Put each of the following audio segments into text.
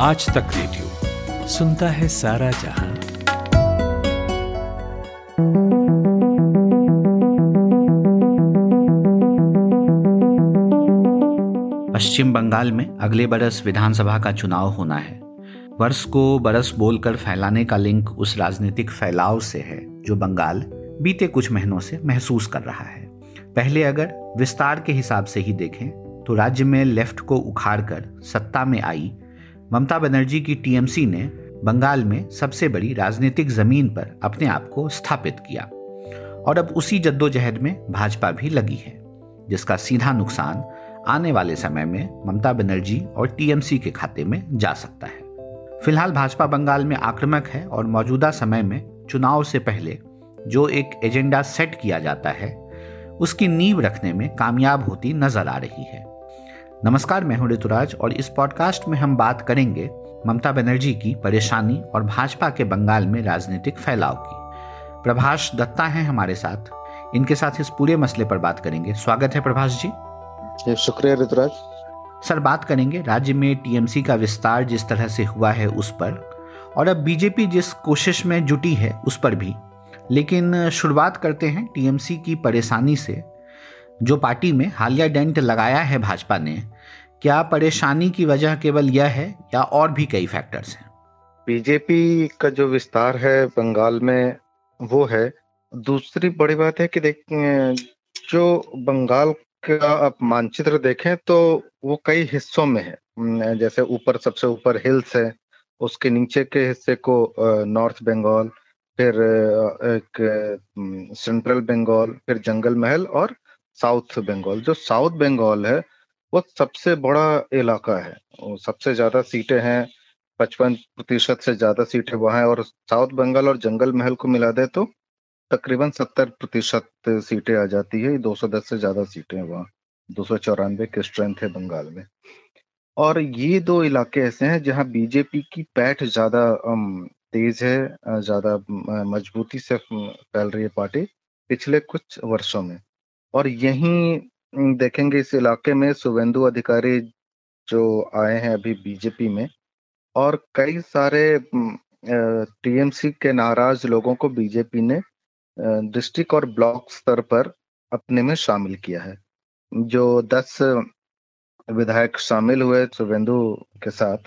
आज तक रेडियो। सुनता है सारा जहाँ। पश्चिम बंगाल में अगले बरस विधानसभा का चुनाव होना है। वर्ष को बरस बोलकर फैलाने का लिंक उस राजनीतिक फैलाव से है जो बंगाल बीते कुछ महीनों से महसूस कर रहा है। पहले अगर विस्तार के हिसाब से ही देखें तो राज्य में लेफ़्ट को उखाड़कर सत्ता में आई ममता बनर्जी की टीएमसी ने बंगाल में सबसे बड़ी राजनीतिक ज़मीन पर अपने आप को स्थापित किया। और अब उसी जद्दोजहद में भाजपा भी लगी है, जिसका सीधा नुकसान आने वाले समय में ममता बनर्जी और टीएमसी के खाते में जा सकता है। फ़िलहाल भाजपा बंगाल में आक्रामक है और मौजूदा समय में चुनाव से पहले जो एक एजेंडा सेट किया जाता है, उसकी नींव रखने में कामयाब होती नज़र आ रही है। नमस्कार मैं हूँ ऋतुराज और इस पॉडकास्ट में हम बात करेंगे ममता बनर्जी की परेशानी और भाजपा के बंगाल में राजनीतिक फैलाव की। प्रभाष दत्ता हैं हमारे साथ। इनके साथ इस पूरे मसले पर बात करेंगे। स्वागत है प्रभाष जी शुक्रिया ऋतुराज। सर बात करेंगे राज्य में टीएमसी का विस्तार जिस तरह से हुआ है उस पर और अब बीजेपी जिस कोशिश में जुटी है उस पर भी। लेकिन शुरुआत करते हैं टीएमसी की परेशानी से। जो पार्टी में हालिया डेंट लगाया है भाजपा ने, क्या परेशानी की वजह केवल यह है या और भी कई फैक्टर्स हैं? बीजेपी का जो विस्तार है बंगाल में, वो है। दूसरी बड़ी बात है कि देख जो बंगाल का आप मानचित्र देखें तो वो कई हिस्सों में है। जैसे ऊपर सबसे ऊपर हिल्स है, उसके नीचे के हिस्से को नॉर्थ बंगाल, फिर एक सेंट्रल बंगाल, फिर जंगल महल और साउथ बंगाल। जो साउथ बंगाल है, वो सबसे बड़ा इलाका है। सबसे ज़्यादा सीटें हैं, पचपन प्रतिशत से ज़्यादा सीटें वहाँ है। और साउथ बंगाल और जंगल महल को मिला दे तो तकरीबन सत्तर प्रतिशत सीटें आ जाती है। 210 से ज़्यादा सीटें हैं वहाँ। दो सौ चौरानवे की स्ट्रेंथ है बंगाल में। और ये दो इलाके ऐसे हैं जहाँ बीजेपी की पैठ ज़्यादा तेज है ज़्यादा मजबूती से फैल रही है पार्टी पिछले कुछ वर्षों में। और यहीं देखेंगे इस इलाके में शुभेंदु अधिकारी जो आए हैं अभी बीजेपी में और कई सारे टीएमसी के नाराज़ लोगों को बीजेपी ने डिस्ट्रिक्ट और ब्लॉक स्तर पर अपने में शामिल किया है। जो दस विधायक शामिल हुए शुभेंदु के साथ,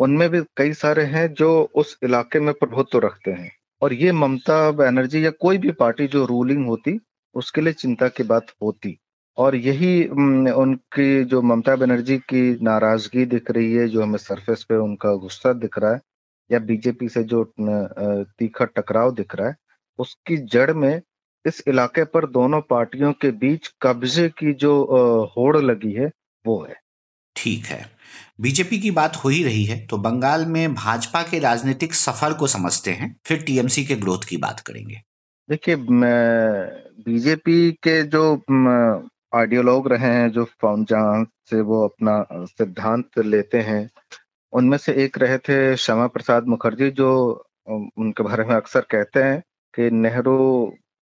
उनमें भी कई सारे हैं जो उस इलाके में प्रभुत्व रखते हैं। और ये ममता बनर्जी या कोई भी पार्टी जो रूलिंग होती उसके लिए चिंता की बात होती। और यही उनकी जो ममता बनर्जी की नाराज़गी दिख रही है, जो हमें सरफेस पे उनका गुस्सा दिख रहा है, या बीजेपी से जो तीखा टकराव दिख रहा है, उसकी जड़ में इस इलाके पर दोनों पार्टियों के बीच कब्जे की जो होड़ लगी है, वो है। ठीक है। बीजेपी की बात हो ही रही है तो बंगाल में भाजपा के राजनीतिक सफ़र को समझते हैं, फिर टीएमसी के ग्रोथ की बात करेंगे। देखिए बीजेपी के जो आइडियोलॉग रहे हैं, जो जहाँ से वो अपना सिद्धांत लेते हैं, उनमें से एक रहे थे श्यामा प्रसाद मुखर्जी, जो उनके बारे में अक्सर कहते हैं कि नेहरू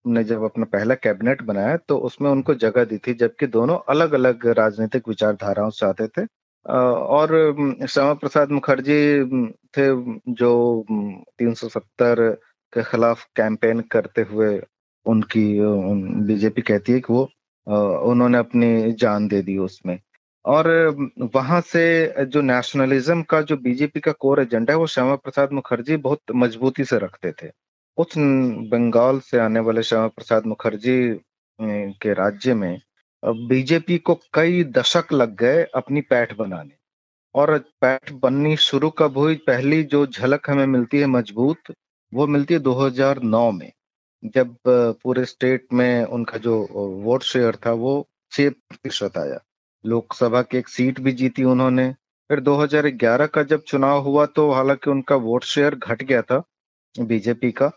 ने जब अपना पहला कैबिनेट बनाया तो उसमें उनको जगह दी थी, जबकि दोनों अलग अलग राजनीतिक विचारधाराओं से आते थे। और श्यामा प्रसाद मुखर्जी थे, जो 370 के खिलाफ कैंपेन करते हुए उनकी बीजेपी कहती है कि वो उन्होंने अपनी जान दे दी उसमें। और वहाँ से जो नेशनलिज्म का जो बीजेपी का कोर एजेंडा है, वो श्यामा प्रसाद मुखर्जी बहुत मजबूती से रखते थे। उस बंगाल से आने वाले श्यामा प्रसाद मुखर्जी के राज्य में बीजेपी को कई दशक लग गए अपनी पैठ बनाने। और पैठ बननी शुरू कब हुई? पहली जो झलक हमें मिलती है मज़बूत वो मिलती है 2009 में, जब पूरे स्टेट में उनका जो वोट शेयर था, वो छह प्रतिशत आया। लोकसभा की एक सीट भी जीती उन्होंने। फिर 2011 का जब चुनाव हुआ तो हालाँकि उनका वोट शेयर घट गया था, बीजेपी का,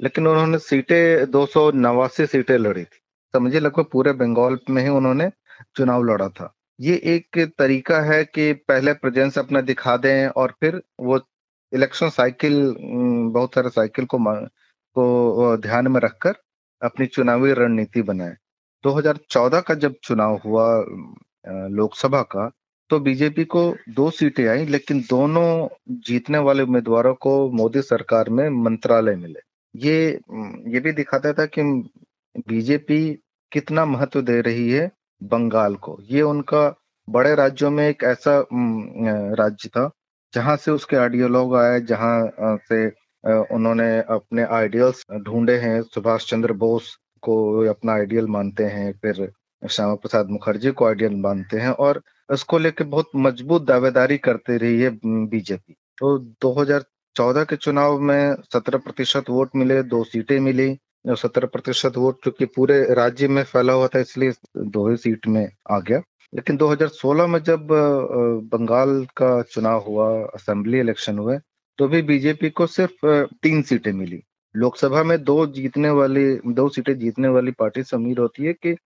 लेकिन उन्होंने सीटें, दो सौ नवासी सीटें लड़ी थी। समझिए, लगभग पूरे बंगाल में ही उन्होंने चुनाव लड़ा था। ये एक तरीका है कि पहले प्रेजेंस अपना दिखा दें और फिर वो इलेक्शन साइकिल बहुत सारे साइकिल को को ध्यान में रखकर अपनी चुनावी रणनीति बनाए। 2014 का जब चुनाव हुआ लोकसभा का तो बीजेपी को दो सीटें आई, लेकिन दोनों जीतने वाले उम्मीदवारों को मोदी सरकार में मंत्रालय मिले। ये ये भी दिखाता था कि बीजेपी कितना महत्व दे रही है बंगाल को। ये उनका बड़े राज्यों में एक ऐसा राज्य था जहाँ से उसके आइडियोलॉग आए, जहाँ से उन्होंने अपने आइडियल्स ढूंढे हैं, सुभाष चंद्र बोस को अपना आइडियल मानते हैं, फिर श्यामा प्रसाद मुखर्जी को आइडियल मानते हैं और इसको लेकर बहुत मज़बूत दावेदारी करते रही है बीजेपी। तो 2014 के चुनाव में 17 प्रतिशत वोट मिले, दो सीटें मिली सत्रह प्रतिशत वोट चूँकि पूरे राज्य में फैला हुआ था, इसलिए दो ही सीट में आ गया। लेकिन 2016 में जब बंगाल का चुनाव हुआ, असेंबली इलेक्शन हुए तो भी बीजेपी को सिर्फ़ तीन सीटें मिली। लोकसभा में दो जीतने वाली, दो सीटें जीतने वाली पार्टी से उम्मीद होती है कि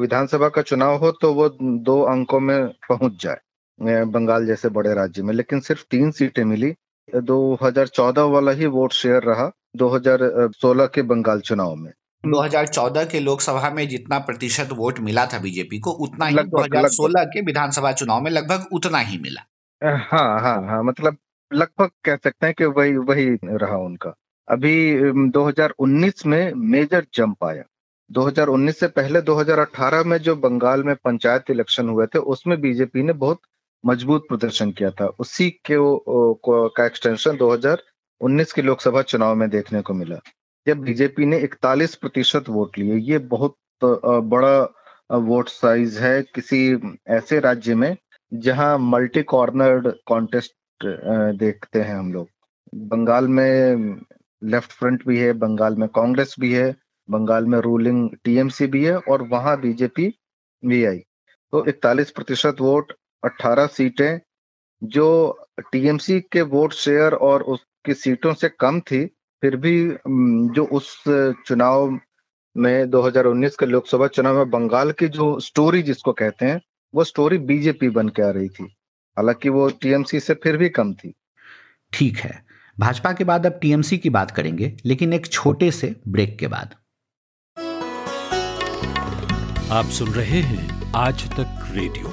विधानसभा का चुनाव हो तो वो दो अंकों में पहुँच जाए बंगाल जैसे बड़े राज्य में। लेकिन सिर्फ़ तीन सीटें मिली 2014 वाला ही वोट शेयर रहा 2016 के बंगाल चुनाव में। 2014 के लोकसभा में जितना प्रतिशत वोट मिला था बीजेपी को उतना ही 2016 के विधानसभा चुनाव में लगभग उतना ही मिला। हाँ हाँ हाँ मतलब लगभग कह सकते हैं कि वही वही रहा उनका। अभी 2019 में मेजर जंप आया। 2019 से पहले 2018 में जो बंगाल में पंचायत इलेक्शन हुए थे उसमें बीजेपी ने बहुत मज़बूत प्रदर्शन किया था। उसी के वो, को, का एक्सटेंशन 2019 के लोकसभा चुनाव में देखने को मिला। जब बीजेपी ने 41 प्रतिशत वोट लिए, ये बहुत बड़ा वोट साइज़ है किसी ऐसे राज्य में जहाँ मल्टी कॉर्नर्ड कॉन्टेस्ट देखते हैं हम लोग। बंगाल में लेफ़्ट फ्रंट भी है, बंगाल में कांग्रेस भी है, बंगाल में रूलिंग टीएमसी भी है और वहाँ बीजेपी भी आई। तो इकतालीस प्रतिशत वोट 18 सीटें, जो टीएमसी के वोट शेयर और उसकी सीटों से कम थी फिर भी जो उस चुनाव में 2019 के लोकसभा चुनाव में बंगाल की जो स्टोरी जिसको कहते हैं वो स्टोरी बीजेपी बन के आ रही थी। हालाँकि वो टीएमसी से फिर भी कम थी। ठीक है। भाजपा के बाद अब टीएमसी की बात करेंगे लेकिन एक छोटे से ब्रेक के बाद। आप सुन रहे हैं आज तक रेडियो।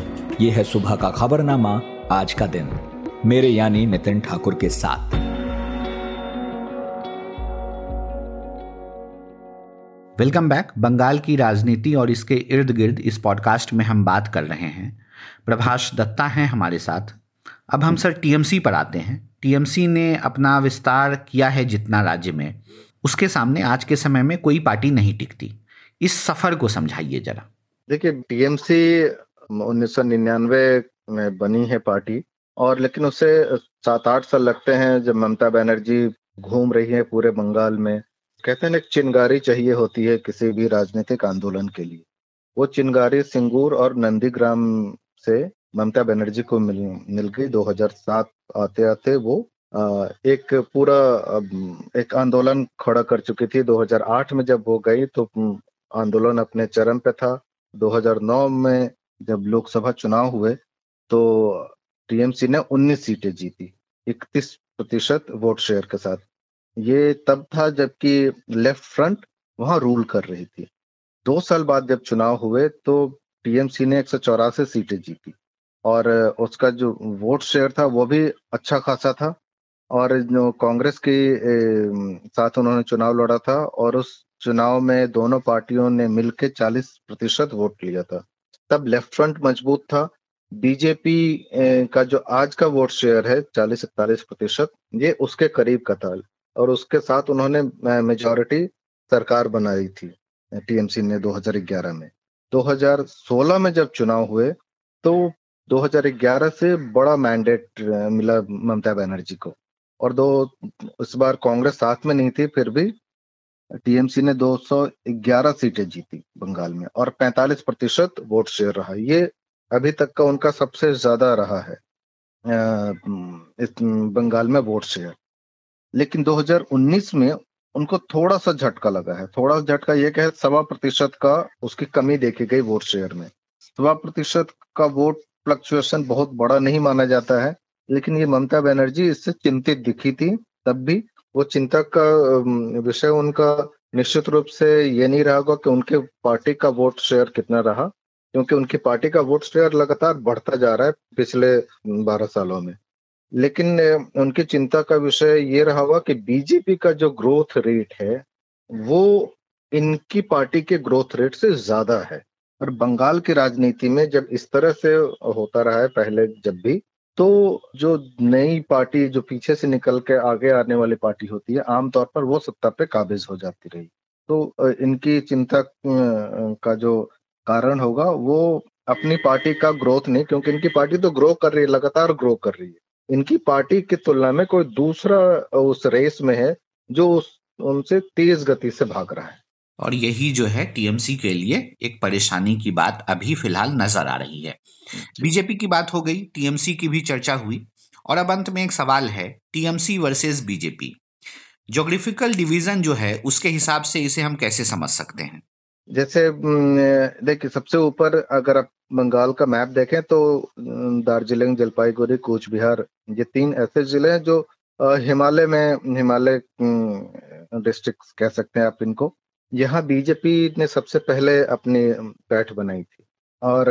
ये है सुबह का खबरनामा आज का दिन। मेरे यानी नितिन ठाकुर के साथ। Welcome back. बंगाल की राजनीति और इसके इर्द गिर्द इस पॉडकास्ट में हम बात कर रहे हैं। प्रभाष दत्ता हैं हमारे साथ। अब हम सर टीएमसी पर आते हैं। टीएमसी ने अपना विस्तार किया है जितना राज्य में। उसके सामने आज के समय में कोई पार्टी नहीं टिकती। इस सफ़र को समझाइए जरा। देखिए टीएमसी उन्नीस सौ निन्यानवे में बनी है पार्टी। और लेकिन उसे सात आठ साल लगते हैं जब ममता बनर्जी घूम रही है पूरे बंगाल में। कहते हैं एक चिंगारी चाहिए होती है किसी भी राजनीतिक आंदोलन के लिए। वो चिंगारी सिंगूर और नंदीग्राम से ममता बनर्जी को मिल मिल गई। 2007 आते आते वो एक पूरा एक आंदोलन खड़ा कर चुकी थी। 2008 में जब वो गई तो आंदोलन अपने चरम पे था। 2009 में जब लोकसभा चुनाव हुए तो टीएमसी ने 19 सीटें जीती 31 प्रतिशत वोट शेयर के साथ। ये तब था जबकि लेफ़्ट फ्रंट वहाँ रूल कर रही थी। दो साल बाद जब चुनाव हुए तो टीएमसी ने एक सौ चौरासी सीटें जीती और उसका जो वोट शेयर था, वो भी अच्छा खासा था और जो कांग्रेस के साथ उन्होंने चुनाव लड़ा था और उस चुनाव में दोनों पार्टियों ने मिलकर 40 प्रतिशत वोट लिया था। तब लेफ़्ट फ्रंट मज़बूत था। बीजेपी का जो आज का वोट शेयर है चालीस इकतालीस प्रतिशत, ये उसके करीब का था और उसके साथ उन्होंने मेजोरिटी सरकार बनाई थी टीएमसी ने 2011 में। 2016 में जब चुनाव हुए तो 2011 से बड़ा मैंडेट मिला ममता बनर्जी को। और दो, इस बार कांग्रेस साथ में नहीं थी, फिर भी टीएमसी ने 211 सीटें जीती बंगाल में और 45 प्रतिशत वोट शेयर रहा। ये अभी तक का उनका सबसे ज़्यादा रहा है इस, बंगाल में वोट शेयर। लेकिन 2019 में उनको थोड़ा सा झटका लगा है। थोड़ा सा झटका ये कहे सवा प्रतिशत का उसकी कमी देखी गई वोट शेयर में। सवा प्रतिशत का वोट फ्लक्चुएशन बहुत बड़ा नहीं माना जाता है, लेकिन ये ममता बनर्जी इससे चिंतित दिखी थी, तब भी वो चिंता का विषय उनका निश्चित रूप से ये नहीं रहा होगा कि उनके पार्टी का वोट शेयर कितना रहा, क्योंकि उनकी पार्टी का वोट शेयर लगातार बढ़ता जा रहा है पिछले बारह सालों में। लेकिन उनकी चिंता का विषय ये रहा होगा कि बीजेपी का जो ग्रोथ रेट है, वो इनकी पार्टी के ग्रोथ रेट से ज़्यादा है। और बंगाल की राजनीति में जब इस तरह से होता रहा है, पहले जब भी तो जो नई पार्टी जो पीछे से निकल के आगे आने वाली पार्टी होती है, आमतौर पर वो सत्ता पे काबिज हो जाती रही। तो इनकी चिंता का जो कारण होगा, वो अपनी पार्टी का ग्रोथ नहीं, क्योंकि इनकी पार्टी तो ग्रो कर रही है, लगातार ग्रो कर रही है। इनकी पार्टी की तुलना में कोई दूसरा उस रेस में है, जो उस, उनसे तेज गति से भाग रहा है। और यही जो है टीएमसी के लिए एक परेशानी की बात अभी फ़िलहाल नज़र आ रही है। बीजेपी की बात हो गई टीएमसी की भी चर्चा हुई और अब अंत में एक सवाल है TMC versus BJP geographical division जो है, उसके हिसाब से इसे हम कैसे समझ सकते हैं? जैसे देखिए, सबसे ऊपर अगर आप बंगाल का मैप देखें तो दार्जिलिंग, जलपाईगुड़ी कूच बिहार ये तीन ऐसे ज़िले हैं जो हिमालय में, हिमालय डिस्ट्रिक्ट कह सकते हैं आप इनको। यहाँ बीजेपी ने सबसे पहले अपनी बैठ बनाई थी और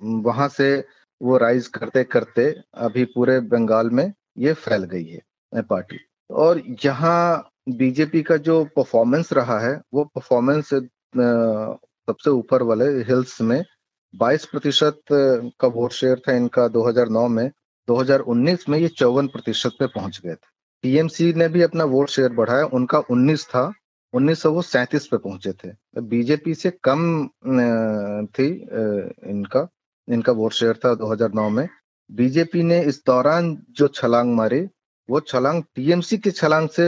वहाँ से वो राइज करते करते अभी पूरे बंगाल में ये फैल गई है पार्टी। और यहाँ बीजेपी का जो परफॉर्मेंस रहा है, वो परफॉर्मेंस सबसे ऊपर वाले हिल्स में 22 प्रतिशत का वोट शेयर था इनका 2009 में। 2019 में ये चौवन प्रतिशत पे पहुँच गए थे। टीएमसी ने भी अपना वोट शेयर बढ़ाया, उनका 19 था। उन्नीस पे पहुँचे थे। बीजेपी से कम थी इनका इनका वोट शेयर था 2009 में। बीजेपी ने इस दौरान जो छलांग मारी, वो छलांग टीएमसी की छलांग से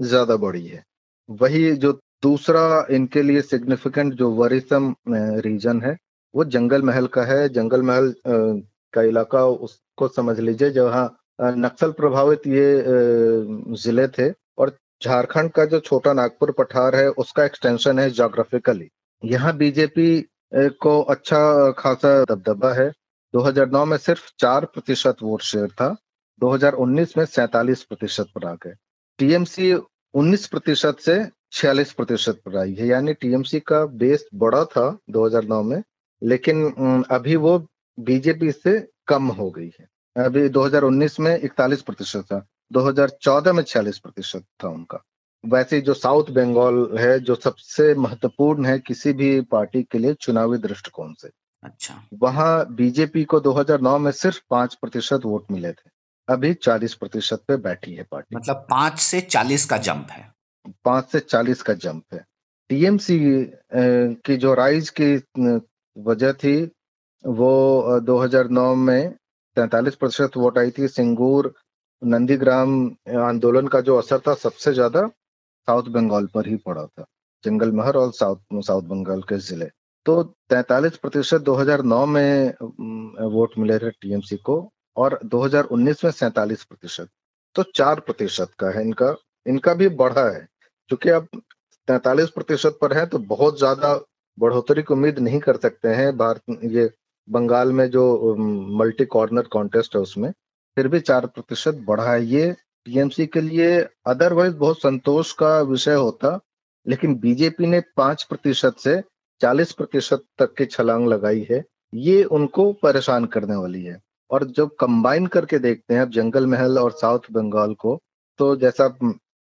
ज़्यादा बड़ी है। वही जो दूसरा इनके लिए सिग्निफिकेंट जो वरिसम रीजन है, वो जंगल महल का है। जंगल महल का इलाका उसको समझ लीजिए, जहाँ नक्सल प्रभावित ये ज़िले थे झारखंड का जो छोटा नागपुर पठार है, उसका एक्सटेंशन है जोग्राफिकली यहाँ बीजेपी को अच्छा खासा दबदबा है। 2009 में सिर्फ़ चार प्रतिशत वोट शेयर था। 2019 में सैतालीस प्रतिशत पर आ गए। टीएमसी 19 प्रतिशत से 46 प्रतिशत पर आई है। यानी टीएमसी का बेस बड़ा था 2009 में, लेकिन अभी वो बीजेपी से कम हो गई है। अभी 2019 में 41 प्रतिशत था। 2014 में 46 प्रतिशत था उनका। वैसे जो साउथ बंगाल है जो सबसे महत्वपूर्ण है किसी भी पार्टी के लिए चुनावी दृष्टिकोण से। अच्छा। वहाँ बीजेपी को 2009 में सिर्फ़ पाँच प्रतिशत वोट मिले थे। अभी 40 प्रतिशत पे बैठी है पार्टी। मतलब पाँच से चालीस का जंप है। पाँच से चालीस का जंप है। टीएमसी की जो राइज की वजह थी वो 2009 में तैतालीस प्रतिशत वोट आई थी। सिंगूर नंदीग्राम आंदोलन का जो असर था, सबसे ज़्यादा साउथ बंगाल पर ही पड़ा था, जंगल महर और साउथ साउथ बंगाल के ज़िले। तो 43 प्रतिशत 2009 में वोट मिले थे टीएमसी को और 2019 में सैतालीस प्रतिशत। तो चार प्रतिशत का है इनका इनका भी बढ़ा है, क्योंकि अब तैतालीस प्रतिशत पर है तो बहुत ज़्यादा बढ़ोतरी की उम्मीद नहीं कर सकते हैं। भारत, ये बंगाल में जो मल्टी कॉर्नर कॉन्टेस्ट है उसमें फिर भी चार प्रतिशत बढ़ा है। ये टीएमसी के लिए अदरवाइज़ बहुत संतोष का विषय होता लेकिन बीजेपी ने पाँच प्रतिशत से चालीस प्रतिशत तक की छलांग लगाई है। ये उनको परेशान करने वाली है। और जब कंबाइन करके देखते हैं अब जंगल महल और साउथ बंगाल को तो जैसा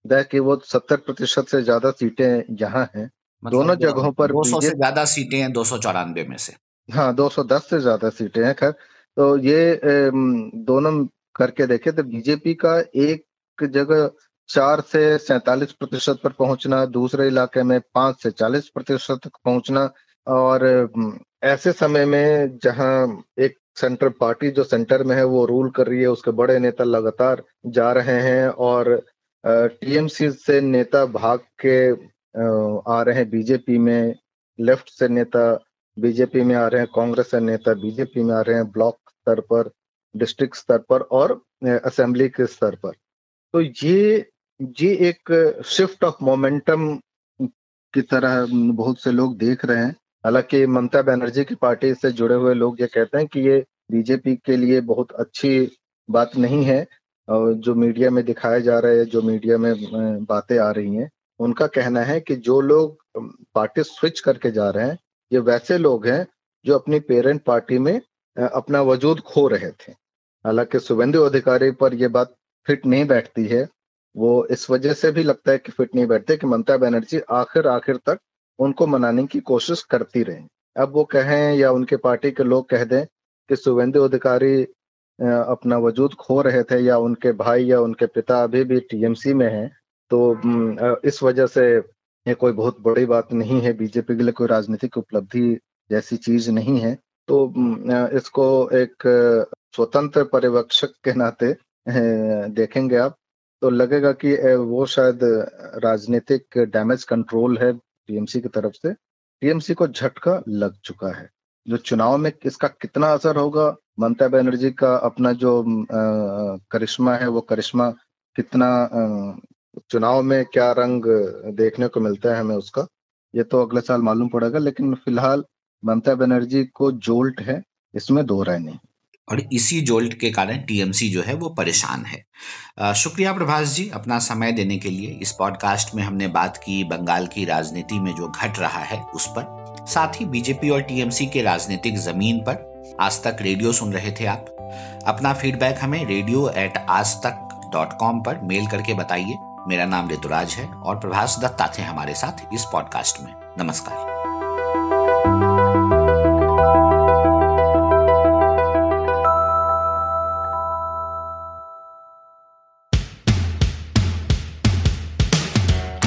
कि वो सत्तर प्रतिशत से ज़्यादा सीटें यहाँ हैं। मतलब दोनों जगहों पर दो सौ से ज़्यादा सीटें हैं दो सौ चौरानवे में से। हाँ दो सौ दस से ज़्यादा सीटें हैं खैर। तो ये दोनों करके देखे तो बीजेपी का एक जगह चार से सैतालीस प्रतिशत पर पहुँचना, दूसरे इलाके में पाँच से चालीस प्रतिशत तक पहुँचना, और ऐसे समय में जहाँ एक सेंटर पार्टी जो सेंटर में है, वो रूल कर रही है, उसके बड़े नेता लगातार जा रहे हैं, और टीएमसी से नेता भाग के आ रहे हैं बीजेपी में, लेफ़्ट से नेता बीजेपी में आ रहे हैं, कांग्रेस से नेता बीजेपी में आ रहे हैं, ब्लॉक स्तर पर डिस्ट्रिक्ट स्तर पर और असेंबली के स्तर पर। तो ये ये एक शिफ्ट ऑफ़ मोमेंटम की तरह बहुत से लोग देख रहे हैं। हालाँकि ममता बनर्जी की पार्टी से जुड़े हुए लोग ये कहते हैं कि ये बीजेपी के लिए बहुत अच्छी बात नहीं है और जो मीडिया में दिखाया जा रहा है जो मीडिया में बातें आ रही हैं। उनका कहना है कि जो लोग पार्टी स्विच करके जा रहे हैं, ये वैसे लोग हैं जो अपनी पेरेंट पार्टी में अपना वजूद खो रहे थे। हालाँकि शुभेंदु अधिकारी पर यह बात फिट नहीं बैठती है। वो इस वजह से भी लगता है कि फिट नहीं बैठते कि ममता बनर्जी आखिर आखिर तक उनको मनाने की कोशिश करती रहे। अब वो कहें या उनके पार्टी के लोग कह दें कि शुभेंदु अधिकारी अपना वजूद खो रहे थे या उनके भाई या उनके पिता अभी भी टीएमसी में हैं तो इस वजह से ये कोई बहुत बड़ी बात नहीं है। बीजेपी के लिए कोई राजनीतिक उपलब्धि जैसी चीज़ नहीं है। तो इसको एक स्वतंत्र पर्यवेक्षक के नाते देखेंगे आप तो लगेगा कि वो शायद राजनीतिक डैमेज कंट्रोल है टीएमसी की तरफ़ से। टीएमसी को झटका लग चुका है। जो चुनाव में इसका कितना असर होगा, ममता बनर्जी का अपना जो करिश्मा है, वो करिश्मा कितना चुनाव में क्या रंग देखने को मिलता है हमें उसका, ये तो अगले साल मालूम पड़ेगा, लेकिन फ़िलहाल ममता बनर्जी को जोल्ट है, इसमें दो राय नहीं। और इसी जोल्ट के कारण टीएमसी जो है वो परेशान है। शुक्रिया प्रभाष जी अपना समय देने के लिए। इस पॉडकास्ट में हमने बात की बंगाल की राजनीति में जो घट रहा है उस पर। साथ ही बीजेपी और टीएमसी के राजनीतिक ज़मीन पर आज तक रेडियो सुन रहे थे आप। अपना फीडबैक हमें रेडियो एट आज तक डॉट कॉम पर मेल करके बताइए। मेरा नाम ऋतुराज है और प्रभाष दत्ता थे हमारे साथ इस पॉडकास्ट में। नमस्कार।